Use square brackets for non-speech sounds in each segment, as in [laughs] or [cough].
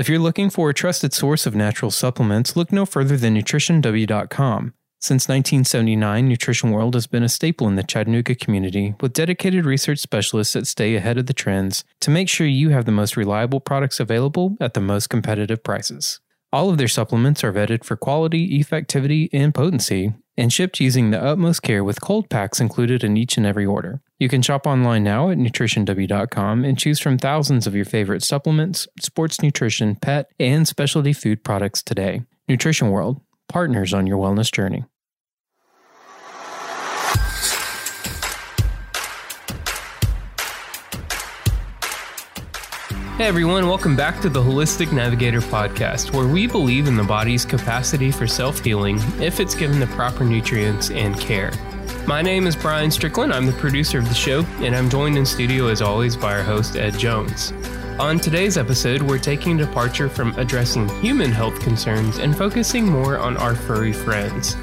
If you're looking for a trusted source of natural supplements, look no further than nutritionw.com. Since 1979, Nutrition World has been a staple in the Chattanooga community with dedicated research specialists that stay ahead of the trends to make sure you have the most reliable products available at the most competitive prices. All of their supplements are vetted for quality, effectivity, and potency, and shipped using the utmost care with cold packs included in each and every order. You can shop online now at nutritionw.com and choose from thousands of your favorite supplements, sports nutrition, pet, and specialty food products today. Nutrition World, partners on your wellness journey. Hey everyone, welcome back to the Holistic Navigator podcast, where we believe in the body's capacity for self healing if it's given the proper nutrients and care. My name is Brian Strickland. I'm the producer of the show, and I'm joined in studio as always by our host, Ed Jones. On today's episode, we're taking a departure from addressing human health concerns and focusing more on our furry friends.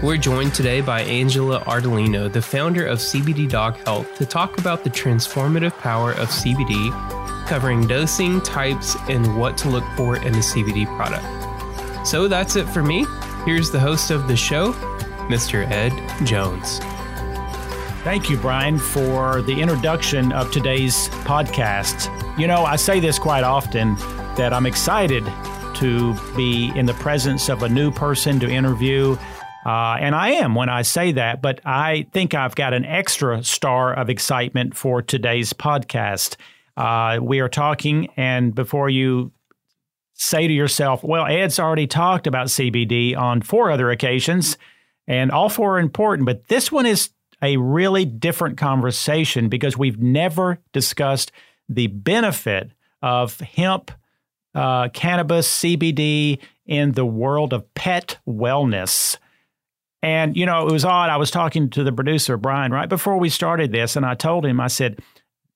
We're joined today by Angela Ardolino, the founder of CBD Dog Health, to talk about the transformative power of CBD covering dosing, types, and what to look for in a CBD product. So that's it for me. Here's the host of the show, Mr. Ed Jones. Thank you, Brian, for the introduction of today's podcast. You know, I say this quite often that I'm excited to be in the presence of a new person to interview. Uh, and I am when I say that, but I think I've got an extra star of excitement for today's podcast. Uh, we are talking, and before you say to yourself, well, Ed's already talked about CBD on four other occasions, and all four are important, but this one is a really different conversation because we've never discussed the benefit of hemp, uh, cannabis, CBD in the world of pet wellness. And, you know, it was odd. I was talking to the producer, Brian, right before we started this, and I told him, I said,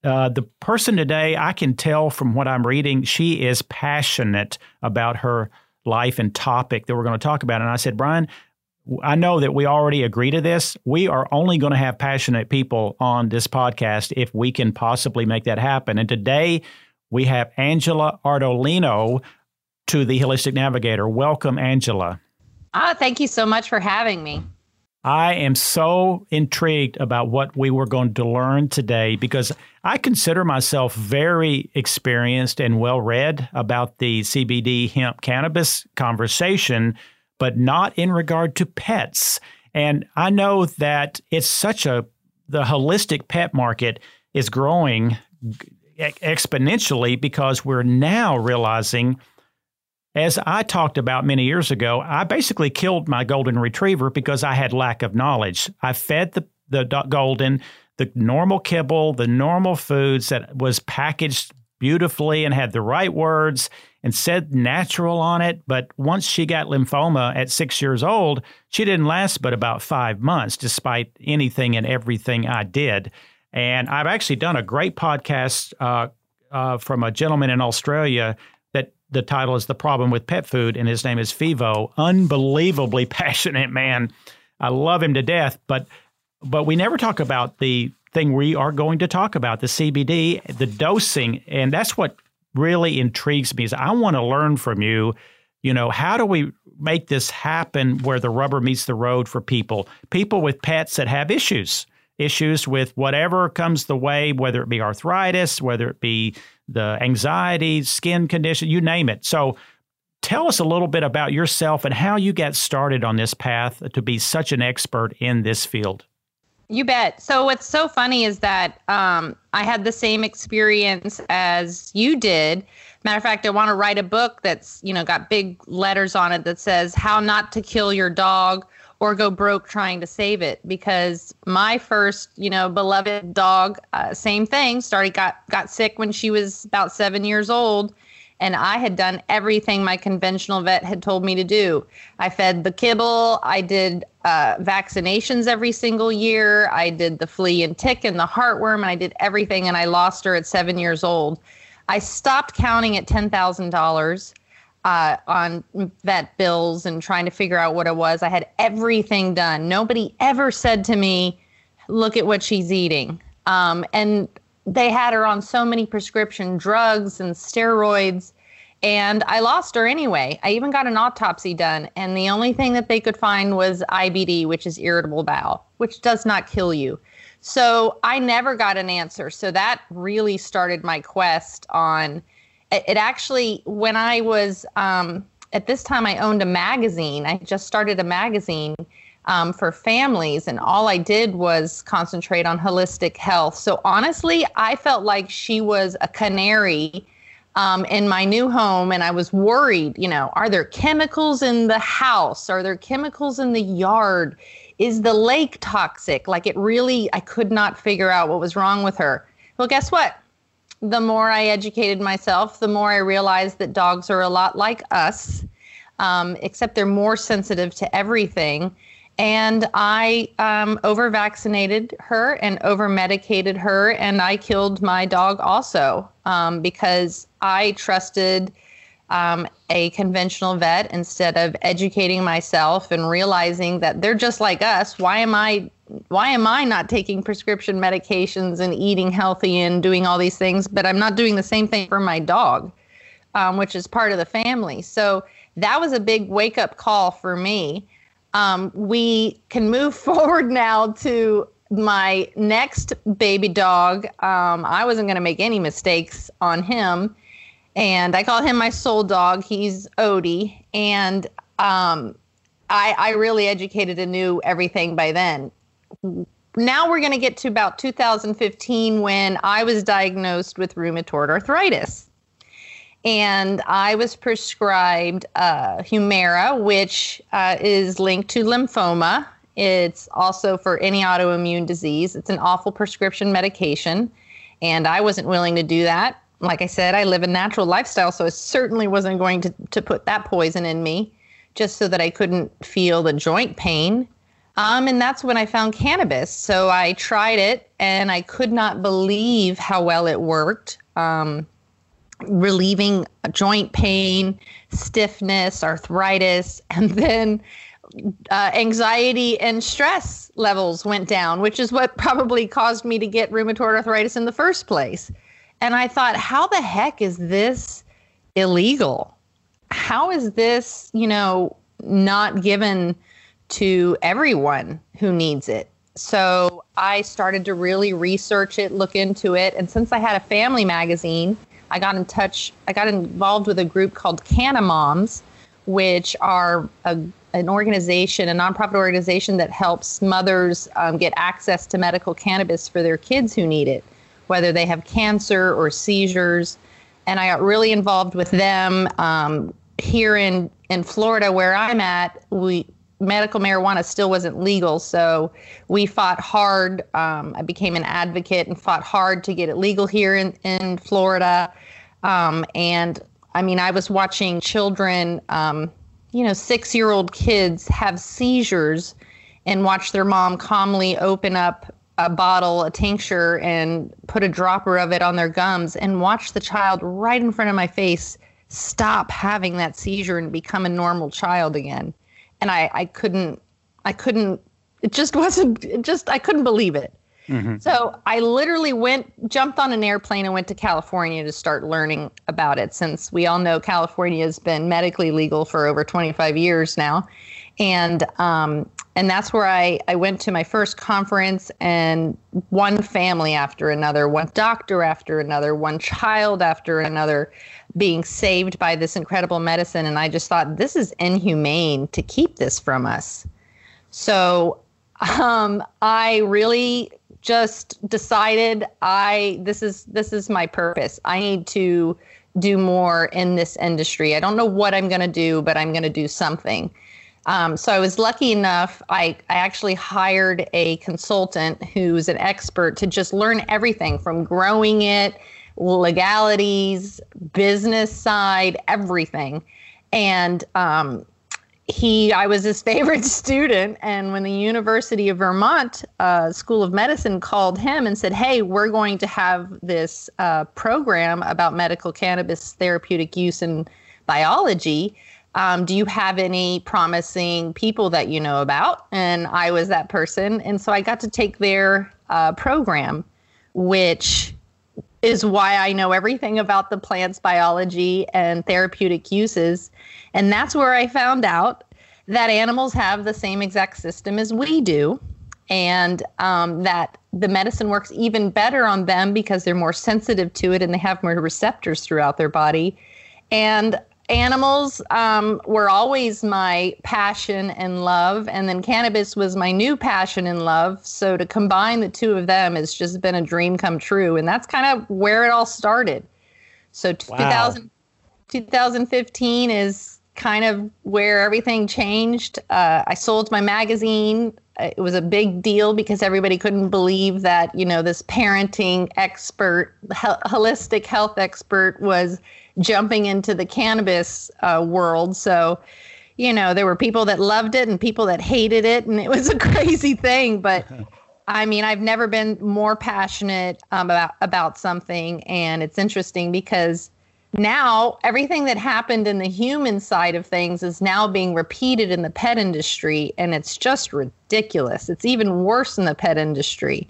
uh, the person today, I can tell from what I'm reading, she is passionate about her life and topic that we're going to talk about. And I said, Brian, I know that we already agree to this. We are only going to have passionate people on this podcast if we can possibly make that happen. And today we have Angela Ardolino to the Holistic Navigator. Welcome, Angela. Ah, thank you so much for having me. I am so intrigued about what we were going to learn today because I consider myself very experienced and well read about the CBD hemp cannabis conversation, but not in regard to pets. And I know that it's such a, the holistic pet market is growing exponentially because we're now realizing as I talked about many years ago, I basically killed my golden retriever because I had lack of knowledge. I fed the, the golden the normal kibble, the normal foods that was packaged beautifully and had the right words and said natural on it. But once she got lymphoma at six years old, she didn't last but about five months, despite anything and everything I did. And I've actually done a great podcast uh, uh, from a gentleman in Australia the title is The Problem with Pet Food, and his name is Fivo. Unbelievably [laughs] passionate man. I love him to death, but but we never talk about the thing we are going to talk about, the CBD, the dosing, and that's what really intrigues me is I want to learn from you, you know, how do we make this happen where the rubber meets the road for people, people with pets that have issues, issues with whatever comes the way, whether it be arthritis, whether it be the anxiety, skin condition, you name it. So tell us a little bit about yourself and how you got started on this path to be such an expert in this field. You bet. So what's so funny is that um, I had the same experience as you did. Matter of fact, I want to write a book that's you know got big letters on it that says "How Not to Kill Your Dog or Go Broke Trying to Save It." Because my first you know beloved dog, uh, same thing, started got got sick when she was about seven years old, and I had done everything my conventional vet had told me to do. I fed the kibble, I did uh, vaccinations every single year, I did the flea and tick and the heartworm, and I did everything, and I lost her at seven years old. I stopped counting at ten thousand uh, on vet bills and trying to figure out what it was. I had everything done. Nobody ever said to me, "Look at what she's eating." Um, and they had her on so many prescription drugs and steroids and I lost her anyway. I even got an autopsy done, and the only thing that they could find was IBD, which is irritable bowel, which does not kill you. So I never got an answer. So that really started my quest on it. actually, when I was um, at this time, I owned a magazine. I just started a magazine um, for families, and all I did was concentrate on holistic health. So honestly, I felt like she was a canary um, in my new home, and I was worried. You know, are there chemicals in the house? Are there chemicals in the yard? Is the lake toxic? Like it really, I could not figure out what was wrong with her. Well, guess what? The more I educated myself, the more I realized that dogs are a lot like us, um, except they're more sensitive to everything and I um, over vaccinated her and over medicated her, and I killed my dog also um, because I trusted um, a conventional vet instead of educating myself and realizing that they're just like us. Why am I? Why am I not taking prescription medications and eating healthy and doing all these things, but I'm not doing the same thing for my dog, um, which is part of the family? So that was a big wake up call for me um, we can move [laughs] forward now to my next baby dog. Um, I wasn't going to make any mistakes on him. And I call him my soul dog. He's Odie. And um, I, I really educated and knew everything by then. Now we're going to get to about 2015 when I was diagnosed with rheumatoid arthritis and I was prescribed uh, Humira, which uh, is linked to lymphoma. It's also for any autoimmune disease. It's an awful prescription medication, and I wasn't willing to do that. Like I said, I live a natural lifestyle, so I certainly wasn't going to, to put that poison in me just so that I couldn't feel the joint pain. Um, and that's when I found cannabis. So I tried it, and I could not believe how well it worked. Um, relieving joint pain, stiffness, arthritis, [laughs] and then uh, anxiety and stress levels went down, which is what probably caused me to get rheumatoid arthritis in the first place. And I thought, how the heck is this illegal? How is this, you know, not given to everyone who needs it? So I started to really research it, look into it. And since I had a family magazine, I got in touch, I got involved with a group called Canna Moms, which are a, an organization, a nonprofit organization that helps mothers um, get access to medical cannabis for their kids who need it, whether they have cancer or seizures. And I got really involved with them. Um, here in, in Florida, where I'm at, we medical marijuana still wasn't legal. So we fought hard. Um, I became an advocate and fought hard to get it legal here in, in Florida. Um, and I mean, I was watching children, um, you know, six year old kids have seizures and watch their mom calmly open up a bottle, a tincture, and put a dropper of it on their gums and watch the child right in front of my face stop having that seizure and become a normal child again and I, I couldn't I couldn't it just [laughs] wasn't it just I couldn't believe it. Mm-hmm. So I literally went jumped on an airplane and went to California to start learning about it since we all know California has been medically legal for over 25 years now. And um, and that's where I, I went to my first conference and one family after another, one doctor after another, one child after another being saved by this incredible medicine. And I just thought, this is inhumane to keep this from us. So um, I really just decided I this is this is my purpose. I need to do more in this industry. I don't know what I'm going to do, but I'm going to do something. Um, so I was lucky enough. I, I actually hired a consultant who's an expert to just learn everything from growing it legalities, business side, everything. And um, he, I was his [laughs] favorite student. And when the University of Vermont uh, School of Medicine called him and said, Hey, we're going to have this uh, program about medical cannabis therapeutic use in biology. Um, do you have any promising people that you know about? And I was that person. And so I got to take their uh, program, which is why I know everything about the plant's biology and therapeutic uses. And that's where I found out that animals have the same exact system as we do, and um, that the medicine works even better on them because they're more sensitive to it and they have more receptors throughout their body. And animals um, were always my passion and love, and then cannabis was my new passion and love. So to combine the two of them has just been a dream come true, and that's kind of where it all started. So wow. 2000, 2015 is kind of where everything changed. Uh, I sold my magazine. It was a big deal because everybody couldn't believe that you know this parenting expert, he- holistic health expert was jumping into the cannabis uh, world. So, you know, there were people that loved it and people that hated it, and it was a [laughs] crazy thing. But I mean, I've never been more passionate um, about about something, and it's interesting because now everything that happened in the human side of things is now being repeated in the pet industry, and it's just ridiculous. It's even worse in the pet industry.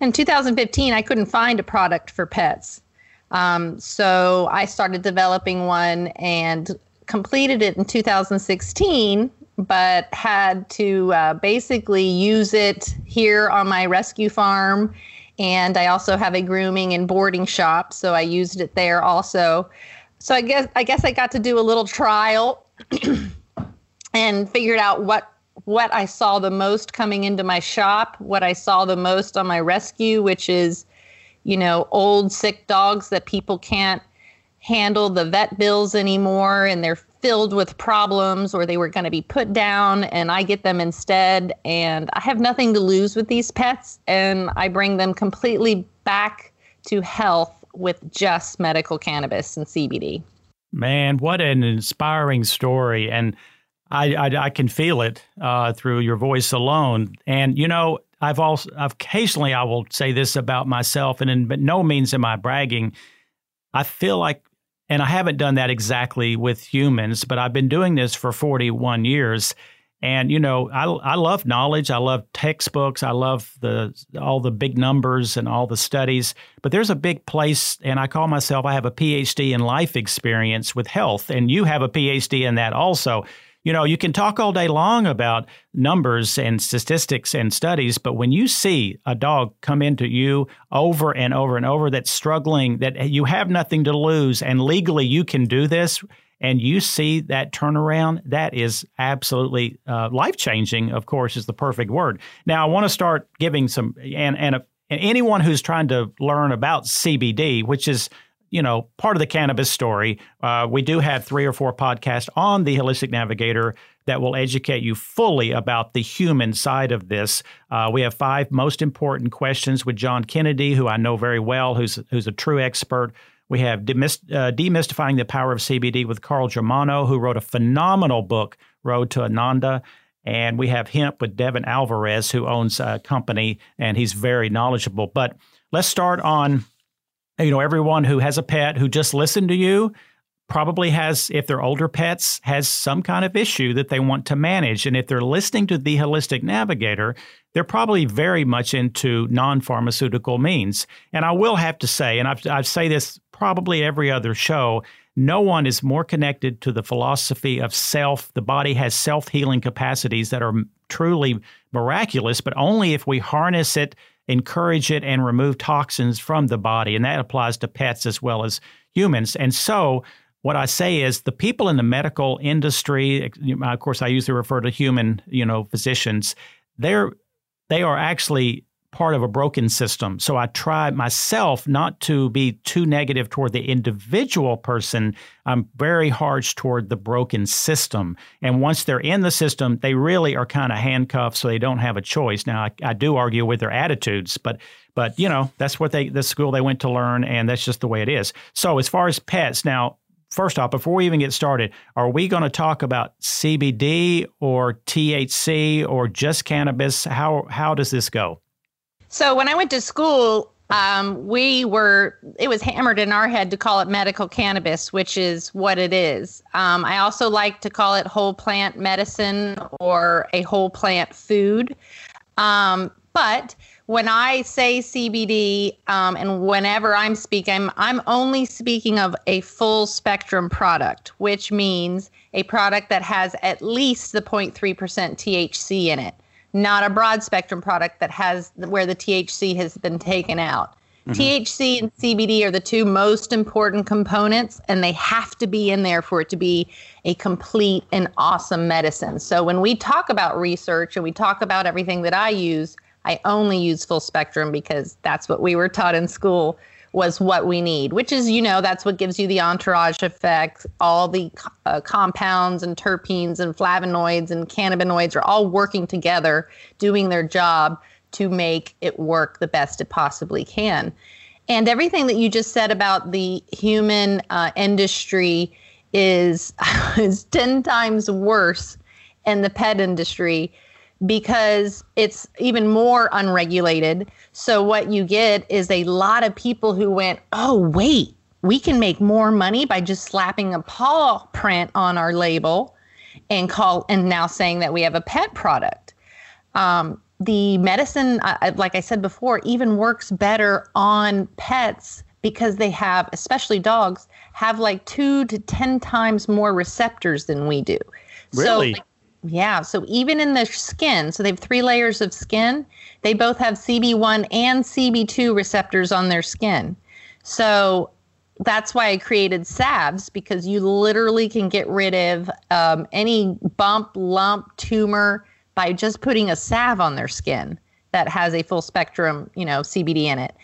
In 2015, I couldn't find a product for pets. Um, so I started developing one and completed it in 2016, but had to uh, basically use it here on my rescue farm. And I also have a grooming and boarding shop, so I used it there also. So I guess I guess I got to do a little trial [clears throat] and figured out what what I saw the most coming into my shop, what I saw the most on my rescue, which is you know, old sick dogs that people can't handle the vet bills anymore and they're filled with problems or they were going to be put down and I get them instead and I have nothing to lose with these pets and I bring them completely back to health with just medical cannabis and CBD. Man, what an inspiring story and I, I, I can feel it uh, through your voice alone. And you know, I've also occasionally I will say this about myself, and in but no means am I bragging. I feel like, and I haven't done that exactly with humans, but I've been doing this for 41 years. And you know, I I love knowledge. I love textbooks. I love the all the big numbers and all the studies. But there's a big place, and I call myself. I have a PhD in life experience with health, and you have a PhD in that also you know, you can talk all day long about numbers and statistics and studies, but when you see a dog come into you over and over and over that's struggling, that you have nothing to lose, and legally you can do this, and you see that turnaround, that is absolutely uh, life changing, of course, is the perfect word. Now, I want to start giving some, and, and, and anyone who's trying to learn about CBD, which is you know, part of the cannabis story. Uh, we do have three or four podcasts on the Holistic Navigator that will educate you fully about the human side of this. Uh, we have five most important questions with John Kennedy, who I know very well, who's who's a true expert. We have demyst- uh, demystifying the power of CBD with Carl Germano, who wrote a phenomenal book, Road to Ananda. And we have hemp with Devin Alvarez, who owns a company, and he's very knowledgeable. But let's start on you know, everyone who has a pet who just listened to you probably has, if they're older pets, has some kind of issue that they want to manage. And if they're listening to the Holistic Navigator, they're probably very much into non pharmaceutical means. And I will have to say, and I've, I say this probably every other show, no one is more connected to the philosophy of self. The body has self healing capacities that are truly miraculous, but only if we harness it encourage it and remove toxins from the body. And that applies to pets as well as humans. And so, what I say is the people in the medical industry, of course, I usually refer to human, you know, physicians. They're they are actually part of a broken system. So I try myself not to be too negative toward the individual person. I'm very harsh toward the broken system. And once they're in the system, they really are kind of handcuffed, so they don't have a choice. Now, I, I do argue with their attitudes, but but you know that's what they the school they went to learn, and that's just the way it is. So as far as pets, now first off, before we even get started, are we going to talk about CBD or THC or just cannabis? How how does this go? So when I went to school, um, we were it was hammered in our head to call it medical cannabis, which is what it is. Um, I also like to call it whole plant medicine or a whole plant food. Um, but when I say CBD, um, and whenever I'm speaking, I'm only speaking of a full spectrum product, which means a product that has at least the 0.3% THC in it, not a broad spectrum product that has where the THC has been taken out. Mm-hmm. THC and CBD are the two most important components, and they have to be in there for it to be a complete and awesome medicine. So, when we talk about research and we talk about everything that I use, I only use full spectrum because that's what we were taught in school was what we need, which is, you know, that's what gives you the entourage effect. All the uh, compounds and terpenes and flavonoids and cannabinoids are all working together, doing their job to make it work the best it possibly can. And everything that you just said about the human uh, industry is [laughs] is 10 times worse in the pet industry because it's even more unregulated. So, what you get is a lot of people who went, oh, wait, we can make more money by just slapping a paw print on our label and call and now saying that we have a pet product. Um, the medicine, uh, like I said before, even works better on pets because they have, especially dogs, have like two to 10 times more receptors than we do. Really? So, like, yeah. So even in the skin, so they have three layers of skin, they both have CB1 and CB2 receptors on their skin. So that's why I created salves because you literally can get rid of um, any bump, lump, tumor by just putting a salve on their skin that has a full spectrum, you know, CBD in it.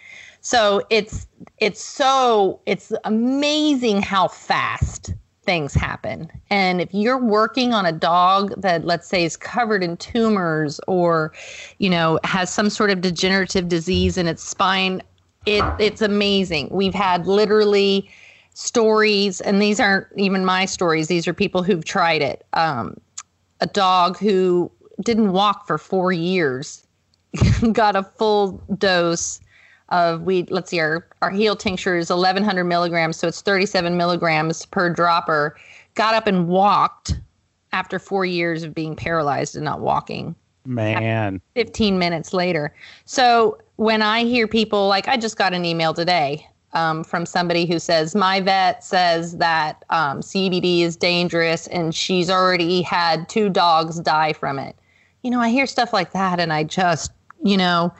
So it's it's so it's amazing how fast things happen. And if you're working on a dog that, let's say, is covered in tumors or, you know, has some sort of degenerative disease in its spine, it, it's amazing. We've had literally stories, and these aren't even my stories, these are people who've tried it. Um, a dog who didn't walk for four years [laughs] got a full dose of we let's see our our heal tincture is 1100 milligrams so it's 37 milligrams per dropper got up and walked after four years of being paralyzed and not walking. Man. 15 minutes later. So when i hear people like i just got an email today um, from somebody who says my vet says that um, cbd is dangerous and she's already had two dogs die from it. You know i hear stuff like that and i just you know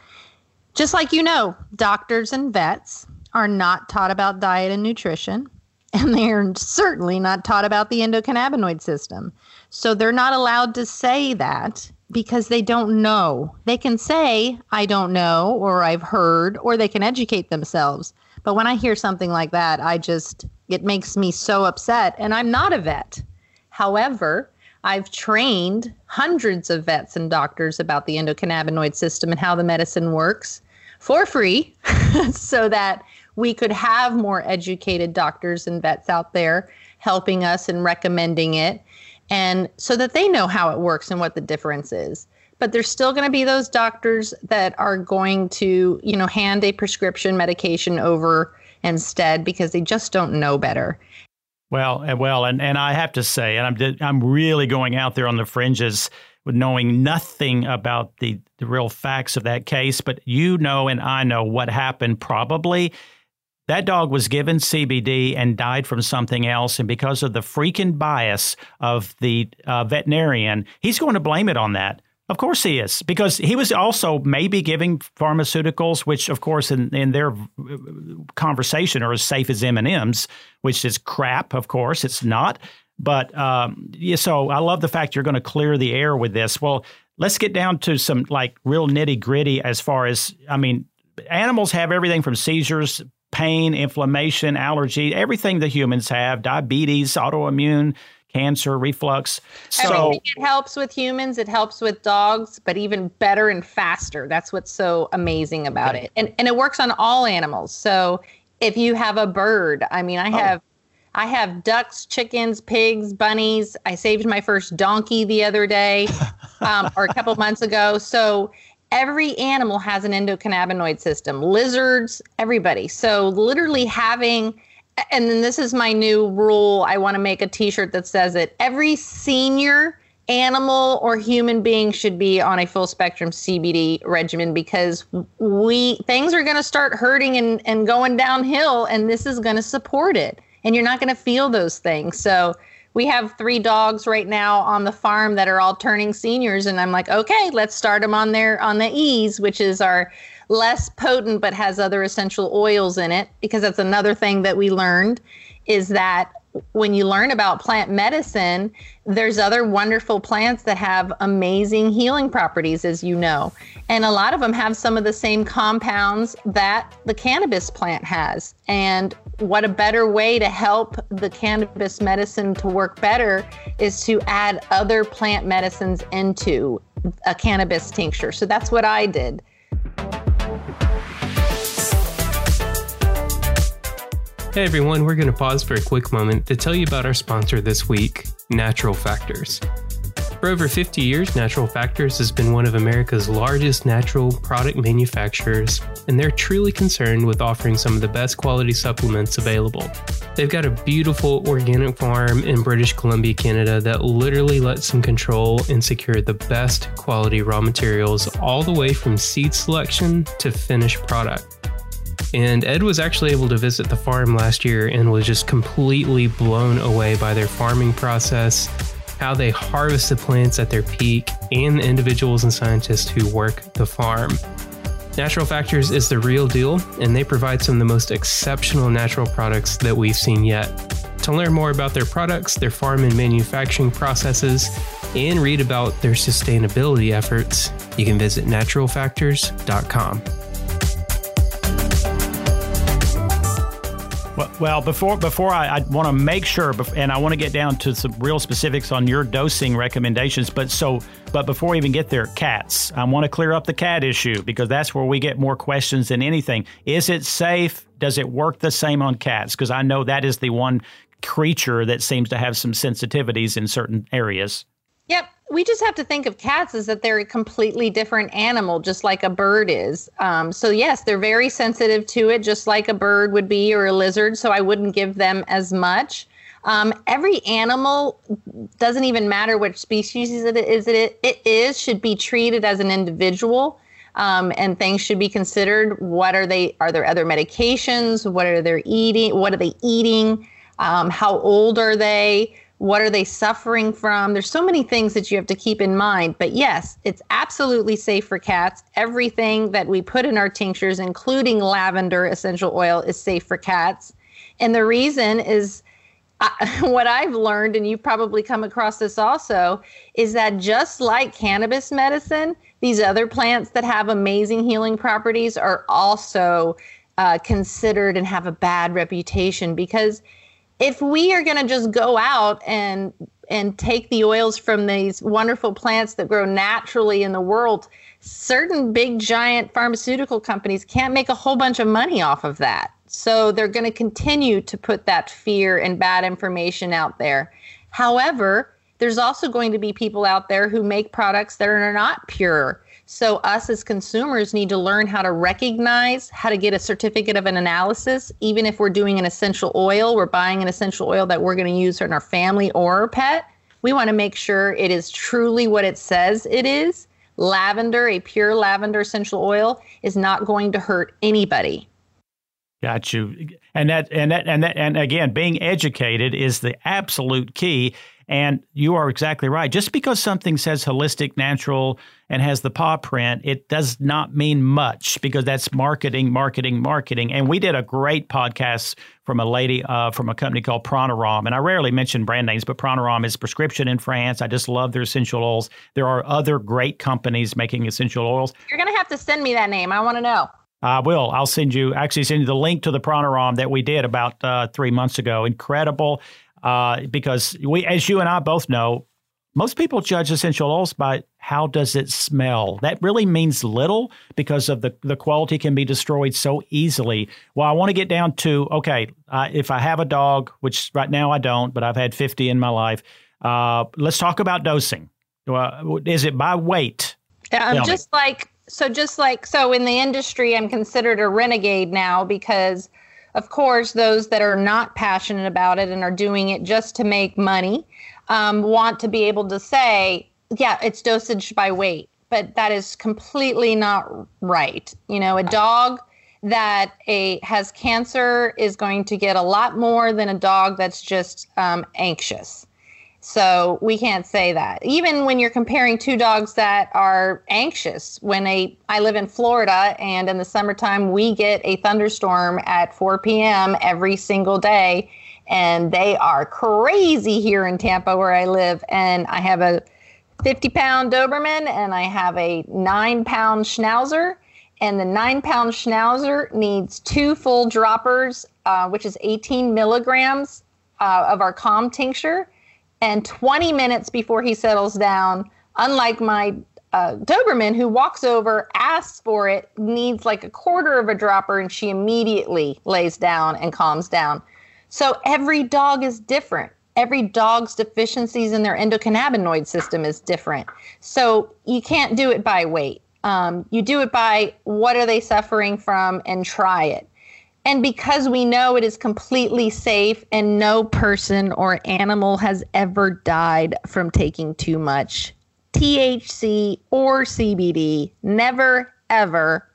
just like you know, doctors and vets are not taught about diet and nutrition, and they are certainly not taught about the endocannabinoid system. So they're not allowed to say that because they don't know. They can say, I don't know, or I've heard, or they can educate themselves. But when I hear something like that, I just, it makes me so upset. And I'm not a vet. However, I've trained hundreds of vets and doctors about the endocannabinoid system and how the medicine works for free [laughs] so that we could have more educated doctors and vets out there helping us and recommending it and so that they know how it works and what the difference is. But there's still going to be those doctors that are going to you know hand a prescription medication over instead because they just don't know better. Well well and, and i have to say and i'm i'm really going out there on the fringes knowing nothing about the, the real facts of that case, but you know and I know what happened probably. That dog was given CBD and died from something else. And because of the freaking bias of the uh, veterinarian, he's going to blame it on that. Of course he is, because he was also maybe giving pharmaceuticals, which, of course, in, in their conversation are as safe as M and M's, which is crap. Of course, it's not. But um, yeah, so I love the fact you're going to clear the air with this. Well, let's get down to some like real nitty gritty as far as I mean, animals have everything from seizures, pain, inflammation, allergy, everything that humans have, diabetes, autoimmune, cancer, reflux. So Everything it helps with humans, it helps with dogs, but even better and faster. That's what's so amazing about it. And and it works on all animals. So if you have a bird, I mean, I oh. have I have ducks, chickens, pigs, bunnies. I saved my first donkey the other day [laughs] um, or a couple months ago. So every animal has an endocannabinoid system, lizards, everybody. So literally having, and then this is my new rule. I want to make a t shirt that says it every senior animal or human being should be on a full spectrum CBD regimen because we things are going to start hurting and, and going downhill and this is going to support it and you're not going to feel those things. So we have three dogs right now on the farm that are all turning seniors and i'm like okay let's start them on their on the ease which is our less potent but has other essential oils in it because that's another thing that we learned is that when you learn about plant medicine, there's other wonderful plants that have amazing healing properties, as you know. And a lot of them have some of the same compounds that the cannabis plant has. And what a better way to help the cannabis medicine to work better is to add other plant medicines into a cannabis tincture. So that's what I did. Hey everyone, we're going to pause for a quick moment to tell you about our sponsor this week, Natural Factors. For over 50 years, Natural Factors has been one of America's largest natural product manufacturers, and they're truly concerned with offering some of the best quality supplements available. They've got a beautiful organic farm in British Columbia, Canada that literally lets them control and secure the best quality raw materials all the way from seed selection to finished product. And Ed was actually able to visit the farm last year and was just completely blown away by their farming process, how they harvest the plants at their peak, and the individuals and scientists who work the farm. Natural Factors is the real deal, and they provide some of the most exceptional natural products that we've seen yet. To learn more about their products, their farm and manufacturing processes, and read about their sustainability efforts, you can visit naturalfactors.com. Well, before before I, I want to make sure, and I want to get down to some real specifics on your dosing recommendations. But so, but before we even get there, cats. I want to clear up the cat issue because that's where we get more questions than anything. Is it safe? Does it work the same on cats? Because I know that is the one creature that seems to have some sensitivities in certain areas. Yep. We just have to think of cats as that they're a completely different animal, just like a bird is. Um, so, yes, they're very sensitive to it, just like a bird would be or a lizard. So, I wouldn't give them as much. Um, every animal doesn't even matter which species it is, it, it is, should be treated as an individual. Um, and things should be considered. What are they? Are there other medications? What are they eating? What are they eating? Um, how old are they? What are they suffering from? There's so many things that you have to keep in mind. But yes, it's absolutely safe for cats. Everything that we put in our tinctures, including lavender essential oil, is safe for cats. And the reason is uh, [laughs] what I've learned, and you've probably come across this also, is that just like cannabis medicine, these other plants that have amazing healing properties are also uh, considered and have a bad reputation because if we are going to just go out and and take the oils from these wonderful plants that grow naturally in the world, certain big giant pharmaceutical companies can't make a whole bunch of money off of that. So they're going to continue to put that fear and bad information out there. However, there's also going to be people out there who make products that are not pure so, us as consumers need to learn how to recognize how to get a certificate of an analysis. Even if we're doing an essential oil, we're buying an essential oil that we're going to use in our family or our pet. We want to make sure it is truly what it says it is. Lavender, a pure lavender essential oil, is not going to hurt anybody. Got you. And that and that and that and again, being educated is the absolute key. And you are exactly right. Just because something says holistic, natural, and has the paw print, it does not mean much because that's marketing, marketing, marketing. And we did a great podcast from a lady uh, from a company called Pranarom. And I rarely mention brand names, but Pranarom is prescription in France. I just love their essential oils. There are other great companies making essential oils. You're going to have to send me that name. I want to know. I will. I'll send you, actually, send you the link to the Pranarom that we did about uh, three months ago. Incredible uh, because we, as you and I both know, most people judge essential oils by how does it smell. That really means little because of the the quality can be destroyed so easily. Well, I want to get down to okay, uh, if I have a dog, which right now I don't, but I've had fifty in my life. Uh, let's talk about dosing. Uh, is it by weight? Yeah, I'm just me. like so. Just like so in the industry, I'm considered a renegade now because of course, those that are not passionate about it and are doing it just to make money um, want to be able to say, yeah, it's dosage by weight, but that is completely not right. You know, a dog that a has cancer is going to get a lot more than a dog that's just um, anxious. So we can't say that. Even when you're comparing two dogs that are anxious, when a I live in Florida and in the summertime we get a thunderstorm at 4 p.m. every single day and they are crazy here in Tampa where I live and I have a 50 pound Doberman and I have a 9 pound Schnauzer and the 9 pound Schnauzer needs two full droppers uh, which is 18 milligrams uh, of our calm tincture and 20 minutes before he settles down, unlike my uh, Doberman, who walks over, asks for it, needs like a quarter of a dropper, and she immediately lays down and calms down. So every dog is different. Every dog's deficiencies in their endocannabinoid system is different. So you can't do it by weight. Um, you do it by what are they suffering from and try it. And because we know it is completely safe and no person or animal has ever died from taking too much THC or CBD, never, ever,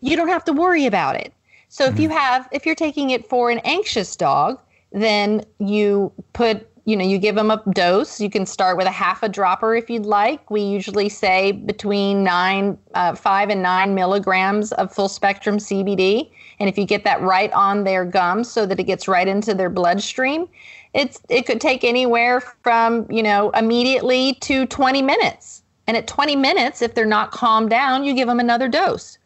you don't have to worry about it. So if you mm-hmm. have, if you're taking it for an anxious dog, then you put you know, you give them a dose. You can start with a half a dropper if you'd like. We usually say between nine, uh, five and nine milligrams of full spectrum CBD. And if you get that right on their gums so that it gets right into their bloodstream, it's it could take anywhere from you know immediately to 20 minutes. And at 20 minutes, if they're not calmed down, you give them another dose.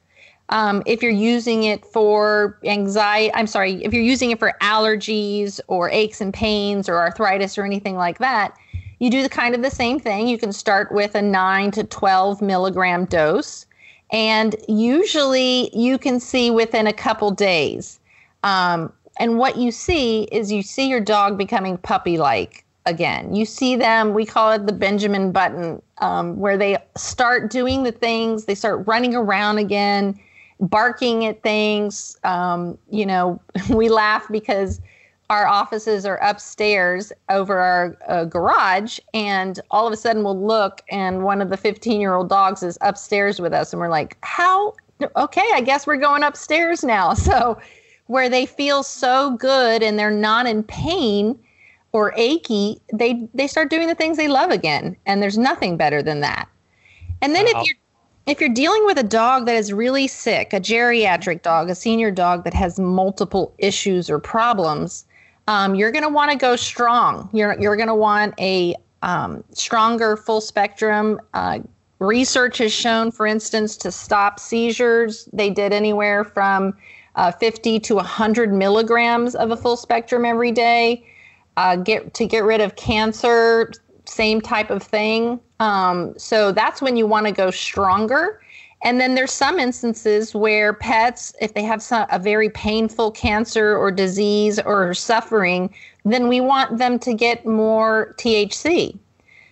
Um, if you're using it for anxiety, I'm sorry, if you're using it for allergies or aches and pains or arthritis or anything like that, you do the kind of the same thing. You can start with a 9 to 12 milligram dose, and usually you can see within a couple days. Um, and what you see is you see your dog becoming puppy like again. You see them, we call it the Benjamin button, um, where they start doing the things, they start running around again barking at things. Um, you know, [laughs] we laugh because our offices are upstairs over our uh, garage, and all of a sudden we'll look, and one of the 15 year old dogs is upstairs with us, and we're like, how? Okay, I guess we're going upstairs now. [laughs] So, where they feel so good and they're not in pain or achy, they they start doing the things they love again, and there's nothing better than that. And then wow. if you're if you're dealing with a dog that is really sick, a geriatric dog, a senior dog that has multiple issues or problems, um, you're going to want to go strong. You're you're going to want a um, stronger full spectrum. Uh, research has shown, for instance, to stop seizures, they did anywhere from uh, 50 to 100 milligrams of a full spectrum every day. Uh, get to get rid of cancer, same type of thing. Um, so that's when you want to go stronger. And then there's some instances where pets, if they have some, a very painful cancer or disease or suffering, then we want them to get more THC.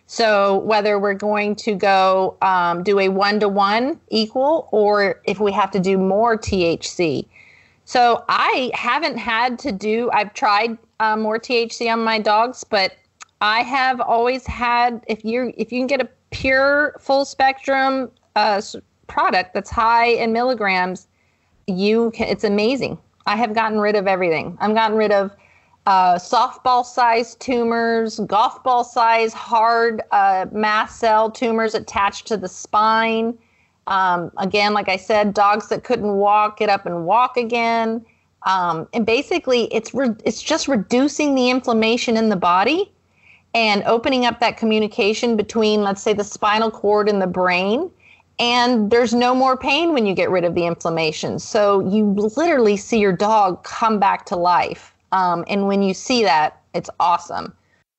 So whether we're going to go um, do a one to one equal or if we have to do more THC. So I haven't had to do, I've tried uh, more THC on my dogs, but I have always had if you if you can get a pure full spectrum uh, product that's high in milligrams, you can, it's amazing. I have gotten rid of everything. I've gotten rid of uh, softball size tumors, golf ball size hard uh, mast cell tumors attached to the spine. Um, again, like I said, dogs that couldn't walk get up and walk again. Um, and basically, it's re- it's just reducing the inflammation in the body and opening up that communication between, let's say, the spinal cord and the brain. And there's no more pain when you get rid of the inflammation. So you literally see your dog come back to life. Um, and when you see that, it's awesome.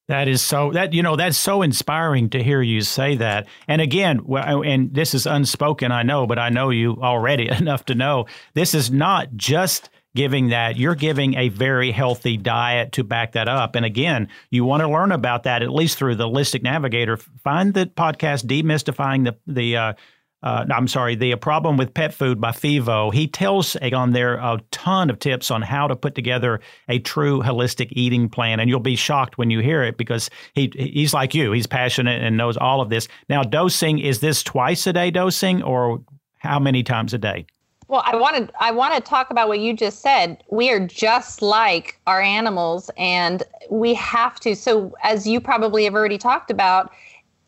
That is so that you know that's so inspiring to hear you say that. And again, and this is unspoken, I know, but I know you already [laughs] enough to know this is not just giving that, you're giving a very healthy diet to back that up. And again, you want to learn about that at least through the Holistic Navigator. Find the podcast "Demystifying the the uh, uh, I'm sorry, the problem with pet food by Fivo. He tells on there a ton of tips on how to put together a true holistic eating plan, and you'll be shocked when you hear it because he he's like you. He's passionate and knows all of this. Now, dosing is this twice a day dosing, or how many times a day? Well, I wanted I want to talk about what you just said. We are just like our animals, and we have to. So, as you probably have already talked about,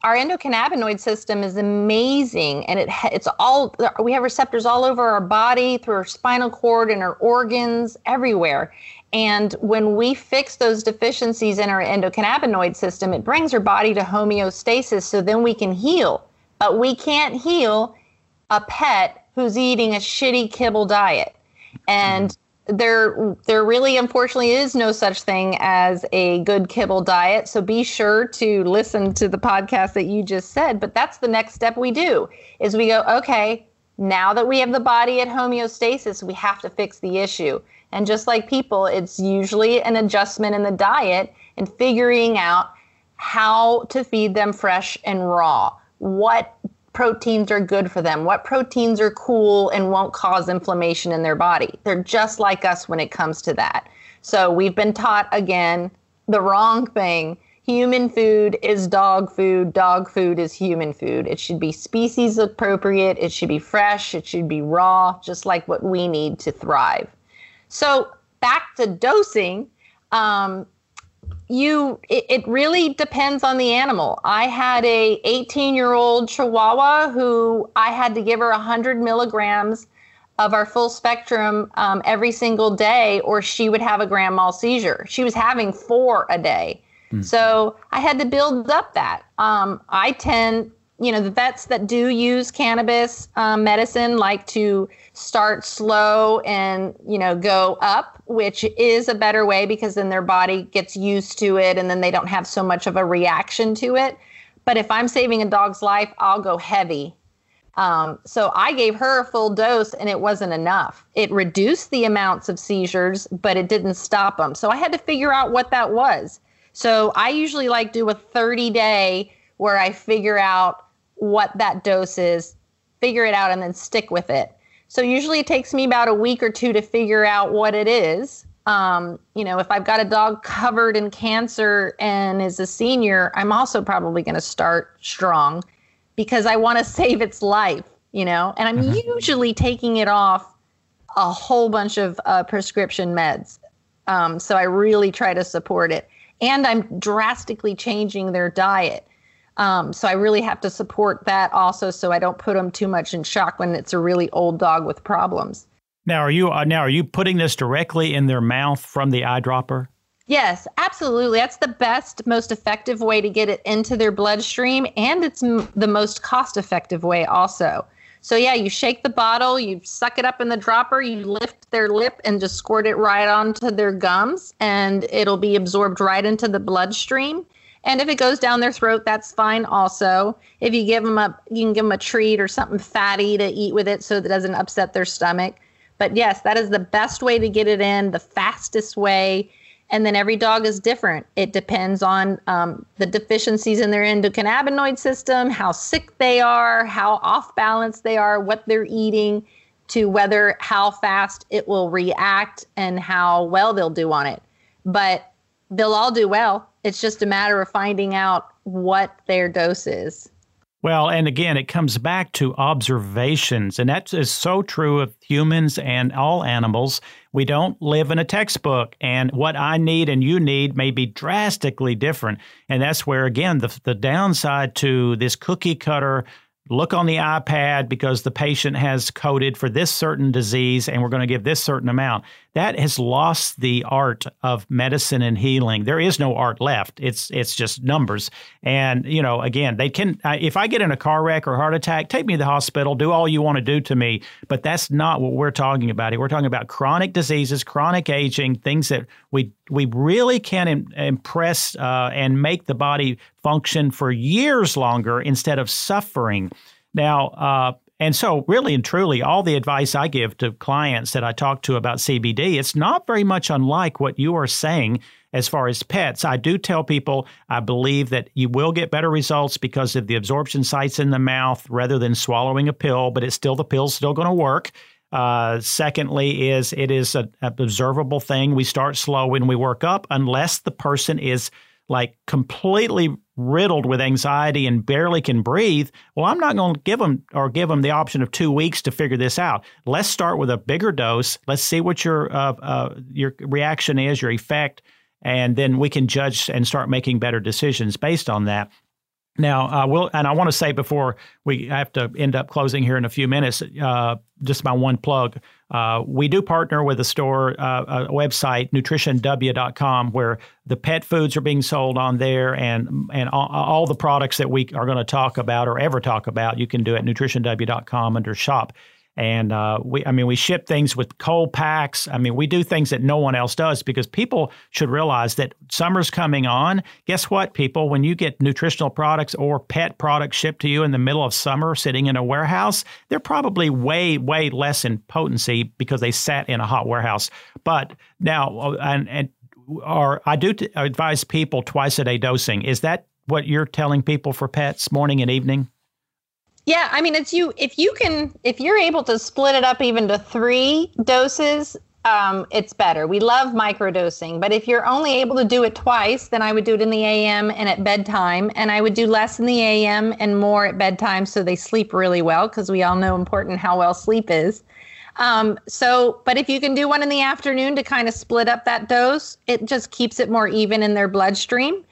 our endocannabinoid system is amazing and it it's all we have receptors all over our body through our spinal cord and our organs everywhere and when we fix those deficiencies in our endocannabinoid system it brings our body to homeostasis so then we can heal but we can't heal a pet who's eating a shitty kibble diet. And there there really unfortunately is no such thing as a good kibble diet. So be sure to listen to the podcast that you just said. But that's the next step we do is we go okay now that we have the body at homeostasis we have to fix the issue. And just like people it's usually an adjustment in the diet and figuring out how to feed them fresh and raw. What proteins are good for them, what proteins are cool and won't cause inflammation in their body. They're just like us when it comes to that. So we've been taught again the wrong thing. Human food is dog food, dog food is human food. It should be species appropriate, it should be fresh, it should be raw, just like what we need to thrive. So back to dosing. Um, you it, it, really depends on the animal. I had a 18 year old chihuahua who i had to give her 100 milligrams of our full spectrum um, every single day or she would have a grand mal seizure. She was having four a day. Mm. so i had to build up that. Um, i tend you know the vets that do use cannabis um, medicine like to start slow and you know go up which is a better way because then their body gets used to it and then they don't have so much of a reaction to it. But if i'm saving a dog's life i'll go heavy. Um, so i gave her a full dose and it wasn't enough. It reduced the amounts of seizures but it didn't stop them so i had to figure out what that was. So i usually like do a 30 day where i figure out what that dose is, figure it out, and then stick with it. So usually it takes me about a week or two to figure out what it is. Um, you know, if I've got a dog covered in cancer and is a senior, I'm also probably going to start strong because I want to [laughs] save its life, you know, and I'm mm-hmm. usually taking it off a whole bunch of uh, prescription meds. Um, so I really try to support it. And I'm drastically changing their diet. Um, so I really have to support that also, so I don't put them too much in shock when it's a really old dog with problems. Now, are you uh, now are you putting this directly in their mouth from the eyedropper? Yes, absolutely. That's the best, most effective way to get it into their bloodstream, and it's m- the most cost-effective way also. So yeah, you shake the bottle, you suck it up in the dropper, you lift their lip and just squirt it right onto their gums, and it'll be absorbed right into the bloodstream. And if it goes down their throat, that's fine also. If you give them a, you can give them a treat or something fatty to eat with it so that it doesn't upset their stomach. But yes, that is the best way to get it in, the fastest way. And then every dog is different. It depends on um, the deficiencies in their endocannabinoid system, how sick they are, how off balance they are, what they're eating, to whether how fast it will react and how well they'll do on it. But they'll all do well it's just a matter of finding out what their dose is. Well, and again, it comes back to observations, and that is so true of humans and all animals. We don't live in a textbook, and what I need and you need may be drastically different. And that's where, again, the, the downside to this cookie cutter look on the iPad because the patient has coded for this certain disease and we're going to give this certain amount. That has lost the art of medicine and healing. There is no art left. It's it's just numbers. And you know, again, they can. if I get in a car wreck or heart attack, take me to the hospital. Do all you want to do to me. But that's not what we're talking about here. We're talking about chronic diseases, chronic aging, things that we we really can Im- impress uh, and make the body function for years longer instead of suffering. Now, uh, and so, really and truly, all the advice I give to clients that I talk to about CBD, it's not very much unlike what you are saying. as far as pets. I do tell people I believe that you will get better results because of the absorption sites in the mouth rather than swallowing a pill, but it's still the pill's still going to work. Uh, secondly, is it is an observable thing. We start slow when we work up, unless the person is like completely riddled with anxiety and barely can breathe, well, I'm not going to give them or give them the option of two weeks to figure this out. Let's start with a bigger dose. Let's see what your uh, uh, your reaction is, your effect, and then we can judge and start making better decisions based on that. Now, uh, we'll, and I want to say before we have to end up closing here in a few minutes, uh, just my one plug. Uh, we do partner with a store, uh, a website, nutritionw.com, where the pet foods are being sold on there, and and all, all the products that we are going to talk about or ever talk about, you can do at nutritionw.com under shop. And uh, we, I mean, we ship things with cold packs. I mean, we do things that no one else does because people should realize that summer's coming on. Guess what, people? When you get nutritional products or pet products shipped to you in the middle of summer, sitting in a warehouse, they're probably way, way less in potency because they sat in a hot warehouse. But now, uh, and and or I do t- advise people twice a day dosing. Is that what you're telling people for pets, morning and evening? Yeah, I mean, it's you. If you can, if you're able to split it up even to three doses, um, it's better. We love microdosing, but if you're only able to do it twice, then I would do it in the AM and at bedtime, and I would do less in the AM and more at bedtime, so they sleep really well because we all know important how well sleep is. Um, so, but if you can do one in the afternoon to kind of split up that dose, it just keeps it more even in their bloodstream.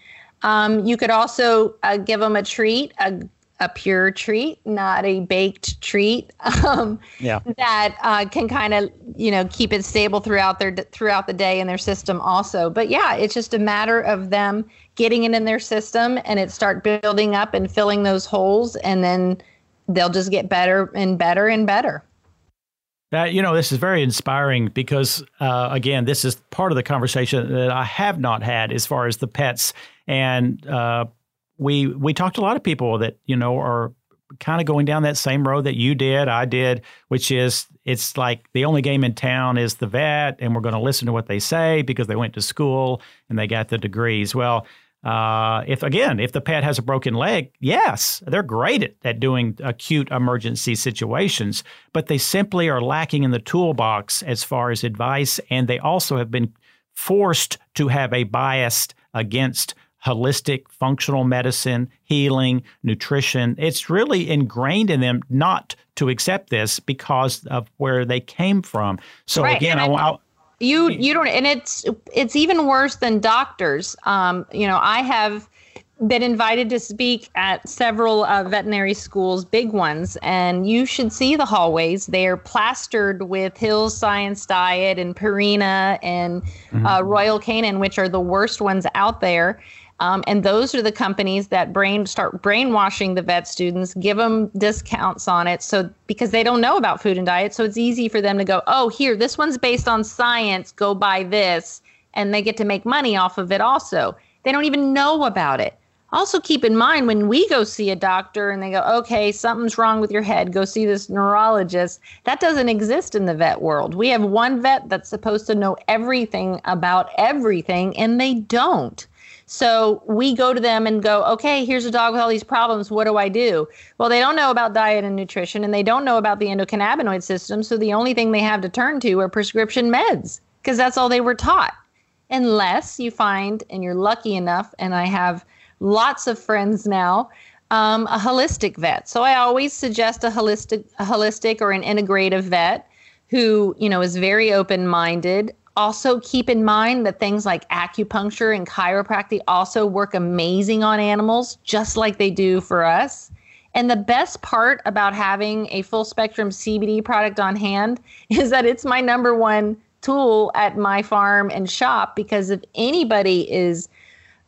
Um, you could also uh, give them a treat, a a pure treat, not a baked treat. [laughs] Um, yeah. That uh, can kind of you know keep it stable throughout their throughout the day in their system also. But yeah, it's just a matter of them getting it in their system and it start building up and filling those holes, and then they'll just get better and better and better. That you know, this is very inspiring because uh, again, this is part of the conversation that I have not had as far as the pets and uh, we we talked to a lot of people that you know are kind of going down that same road that you did, I did, which is it's like the only game in town is the vet, and we're going to listen to what they say because they went to school and they got the degrees. Well, uh, if again, if the pet has a broken leg, yes, they're great at, at doing acute emergency situations, but they simply are lacking in the toolbox as far as advice, and they also have been forced to have a bias against holistic functional medicine, healing, nutrition. It's really ingrained in them not to accept this because of where they came from. So right. again, I, I, you you don't, and it's it's even worse than doctors. Um, you know, I have been invited to speak at several uh, veterinary schools, big ones, and you should see the hallways. They're plastered with Hills Science Diet and Purina and mm-hmm. uh, Royal Canin, which are the worst ones out there. Um, and those are the companies that brain start brainwashing the vet students, give them discounts on it. So because they don't know about food and diet, so it's easy for them to go, oh, here, this one's based on science. Go buy this, and they get to make money off of it. Also, they don't even know about it. Also, keep in mind when we go see a doctor and they go, okay, something's wrong with your head, go see this neurologist. That doesn't exist in the vet world. We have one vet that's supposed to know everything about everything, and they don't. So we go to them and go, okay, here's a dog with all these problems. What do I do? Well, they don't know about diet and nutrition and they don't know about the endocannabinoid system. So the only thing they have to turn to are prescription meds because that's all they were taught. Unless you find, and you're lucky enough, and I have lots of friends now, um, a holistic vet. So I always suggest a holistic, a holistic or an integrative vet who you know is very open minded also, keep in mind that things like acupuncture and chiropractic also work amazing on animals, just like they do for us. And the best part about having a full spectrum CBD product on hand [laughs] is that it's my number one tool at my farm and shop because if anybody is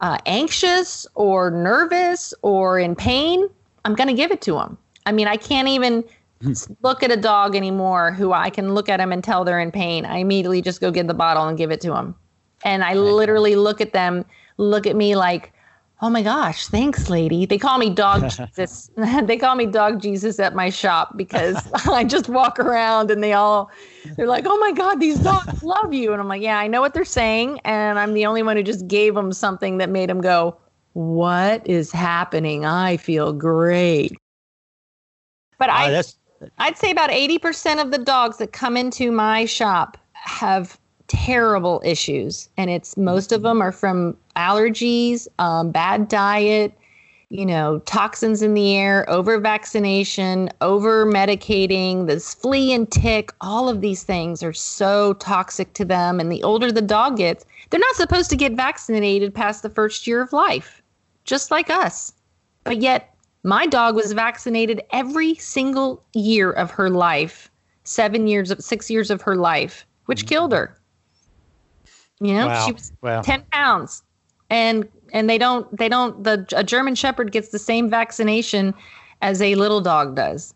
uh, anxious or nervous or in pain, I'm going to give it to them. I mean, I can't even [laughs] look at a dog anymore who I can look at them and tell they're in pain. I immediately just go get the bottle and give it to them. And I literally look at them, look at me like, Oh my gosh, thanks, lady. They call me Dog [laughs] Jesus. [laughs] they call me Dog Jesus at my shop because I just walk around and they all, they're like, oh my God, these dogs love you. And I'm like, yeah, I know what they're saying. And I'm the only one who just gave them something that made them go, what is happening? I feel great. But uh, I, I'd say about 80% of the dogs that come into my shop have terrible issues. And it's most of them are from allergies, um, bad diet, you know, toxins in the air, over vaccination, over medicating, this flea and tick, all of these things are so toxic to them. And the older the dog gets, they're not supposed to get vaccinated past the first year of life, just like us. But yet, my dog was vaccinated every single year of her life, seven years of six years of her life, which mm-hmm. killed her. You know, wow. she was wow. ten pounds, and and they don't they don't the a German Shepherd gets the same vaccination as a little dog does.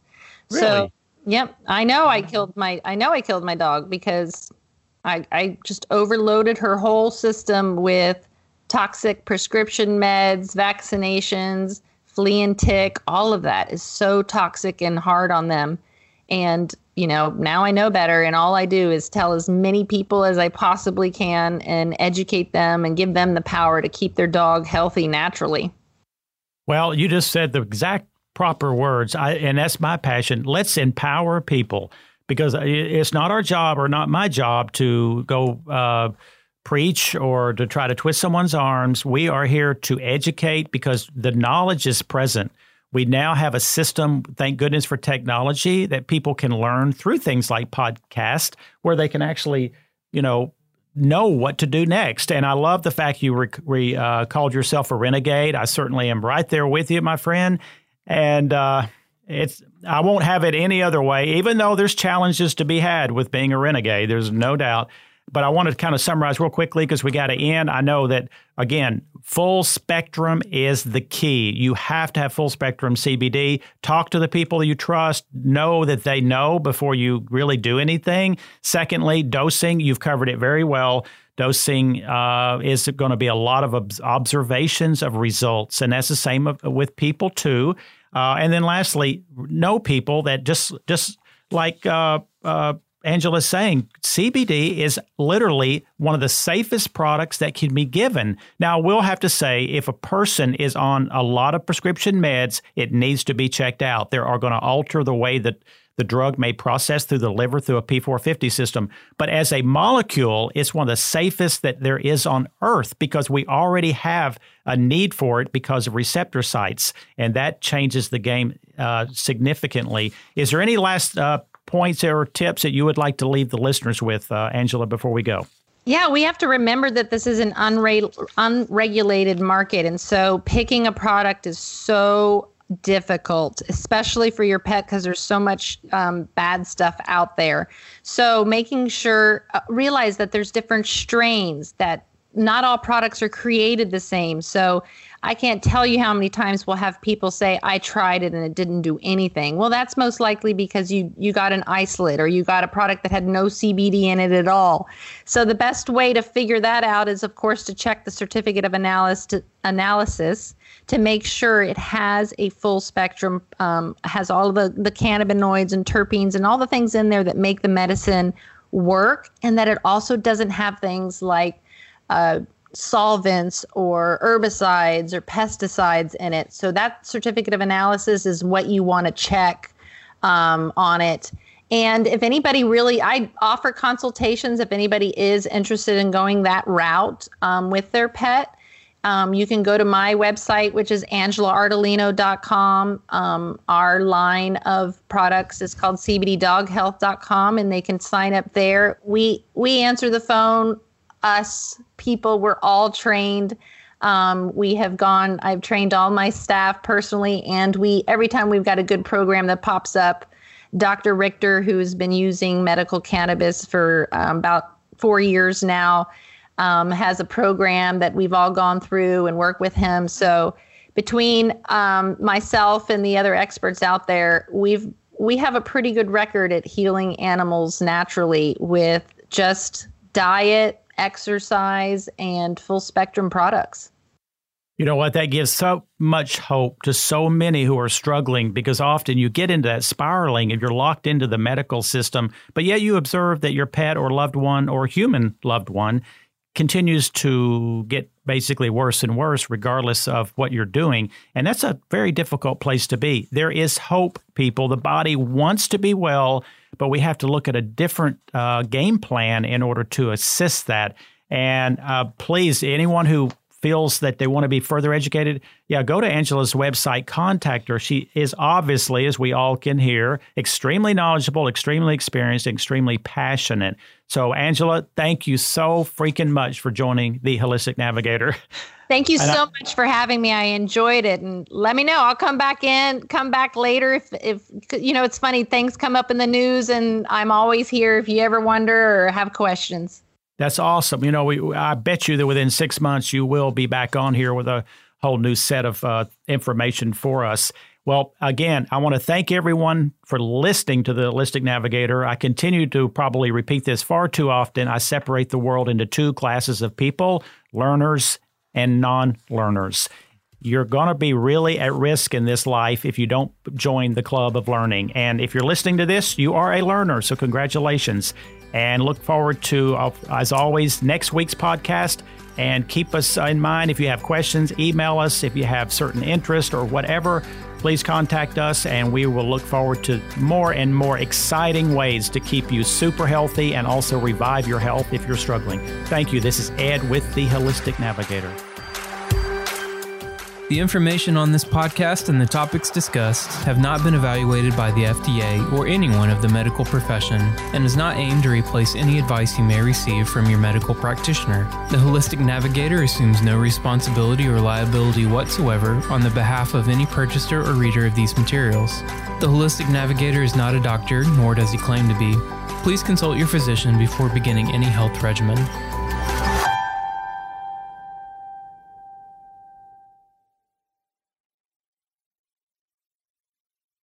Really? So, yep, I know I killed my I know I killed my dog because I I just overloaded her whole system with toxic prescription meds, vaccinations, flea and tick, all of that is so toxic and hard on them. And you know, now I know better, and all I do is tell as many people as I possibly can and educate them and give them the power to keep their dog healthy naturally. Well, you just said the exact proper words, I, and that's my passion. Let's empower people because it's not our job or not my job to go uh, preach or to try to twist someone's arms. We are here to educate because the knowledge is present. We now have a system, thank goodness for technology, that people can learn through things like podcast, where they can actually, you know, know what to do next. And I love the fact you re- re- uh, called yourself a renegade. I certainly am right there with you, my friend. And uh, it's I won't have it any other way. Even though there's challenges to be had with being a renegade, there's no doubt. But I want to kind of summarize real quickly because we got to end. I know that, again, full spectrum is the key. You have to have full spectrum CBD. Talk to the people you trust. Know that they know before you really do anything. Secondly, dosing. You've covered it very well. Dosing uh, is going to be a lot of observations of results. And that's the same with people, too. Uh, and then lastly, know people that just, just like, uh, uh Angela's saying CBD is literally one of the safest products that can be given. Now, we'll have to say if a person is on a lot of prescription meds, it needs to be checked out. They are going to alter the way that the drug may process through the liver through a P450 system. But as a molecule, it's one of the safest that there is on earth because we already have a need for it because of receptor sites, and that changes the game uh, significantly. Is there any last uh, points or tips that you would like to leave the listeners with, uh, Angela, before we go? Yeah, we have to remember that this is an unre- unregulated market. And so picking a product is so difficult, especially for your pet, because there's so much um, bad stuff out there. So making sure, uh, realize that there's different strains, that not all products are created the same. So I can't tell you how many times we'll have people say, I tried it and it didn't do anything. Well, that's most likely because you you got an isolate or you got a product that had no CBD in it at all. So the best way to figure that out is of course to check the certificate of analysis analysis to make sure it has a full spectrum, um, has all the, the cannabinoids and terpenes and all the things in there that make the medicine work, and that it also doesn't have things like uh, solvents or herbicides or pesticides in it. So that certificate of analysis is what you want to check um, on it. And if anybody really, I offer consultations if anybody is interested in going that route um, with their pet. Um, you can go to my website, which is angelaardolino.com. Um, our line of products is called cbddoghealth.com, and they can sign up there. We we answer the phone us people. We're all trained. Um, we have gone i've trained all my staff personally and we every time we've got a good program that pops up dr richter who's been using medical cannabis for um, about four years now um, has a program that we've all gone through and work with him. So between um, myself and the other experts out there we've we have a pretty good record at healing animals naturally with just diet exercise, and full spectrum products. You know what? That gives so much hope to so many who are struggling because often you get into that spiraling and you're locked into the medical system, but yet you observe that your pet or loved one or human loved one continues to get basically worse and worse, regardless of what you're doing. And that's a very difficult place to be. There is hope, people. The body wants to be well, but we have to look at a different uh, game plan in order to assist that. And uh, please, anyone who feels that they want to be further educated, yeah, go to Angela's website, contact her. She is obviously, as we all can hear, extremely knowledgeable, extremely experienced, extremely passionate. So, Angela, thank you so freaking much for joining the Holistic Navigator. [laughs] Thank you so I, much for having me. I enjoyed it, and let me know. I'll come back in, come back later if, if you know. It's funny things come up in the news, and I'm always here if you ever wonder or have questions. That's awesome. You know, we, I bet you that within six months you will be back on here with a whole new set of uh, information for us. Well, again, I want to thank everyone for listening to the Holistic Navigator. I continue to probably repeat this far too often. I separate the world into two classes of people learners and non learners. You're going to be really at risk in this life if you don't join the club of learning. And if you're listening to this, you are a learner. So, congratulations and look forward to, uh, as always, next week's podcast. And keep us in mind if you have questions, email us. If you have certain interest or whatever, please contact us, and we will look forward to more and more exciting ways to keep you super healthy and also revive your health if you're struggling. Thank you. This is Ed with the Holistic Navigator. The information on this podcast and the topics discussed have not been evaluated by the FDA or anyone of the medical profession and is not aimed to replace any advice you may receive from your medical practitioner. The Holistic Navigator assumes no responsibility or liability whatsoever on the behalf of any purchaser or reader of these materials. The Holistic Navigator is not a doctor, nor does he claim to be. Please consult your physician before beginning any health regimen.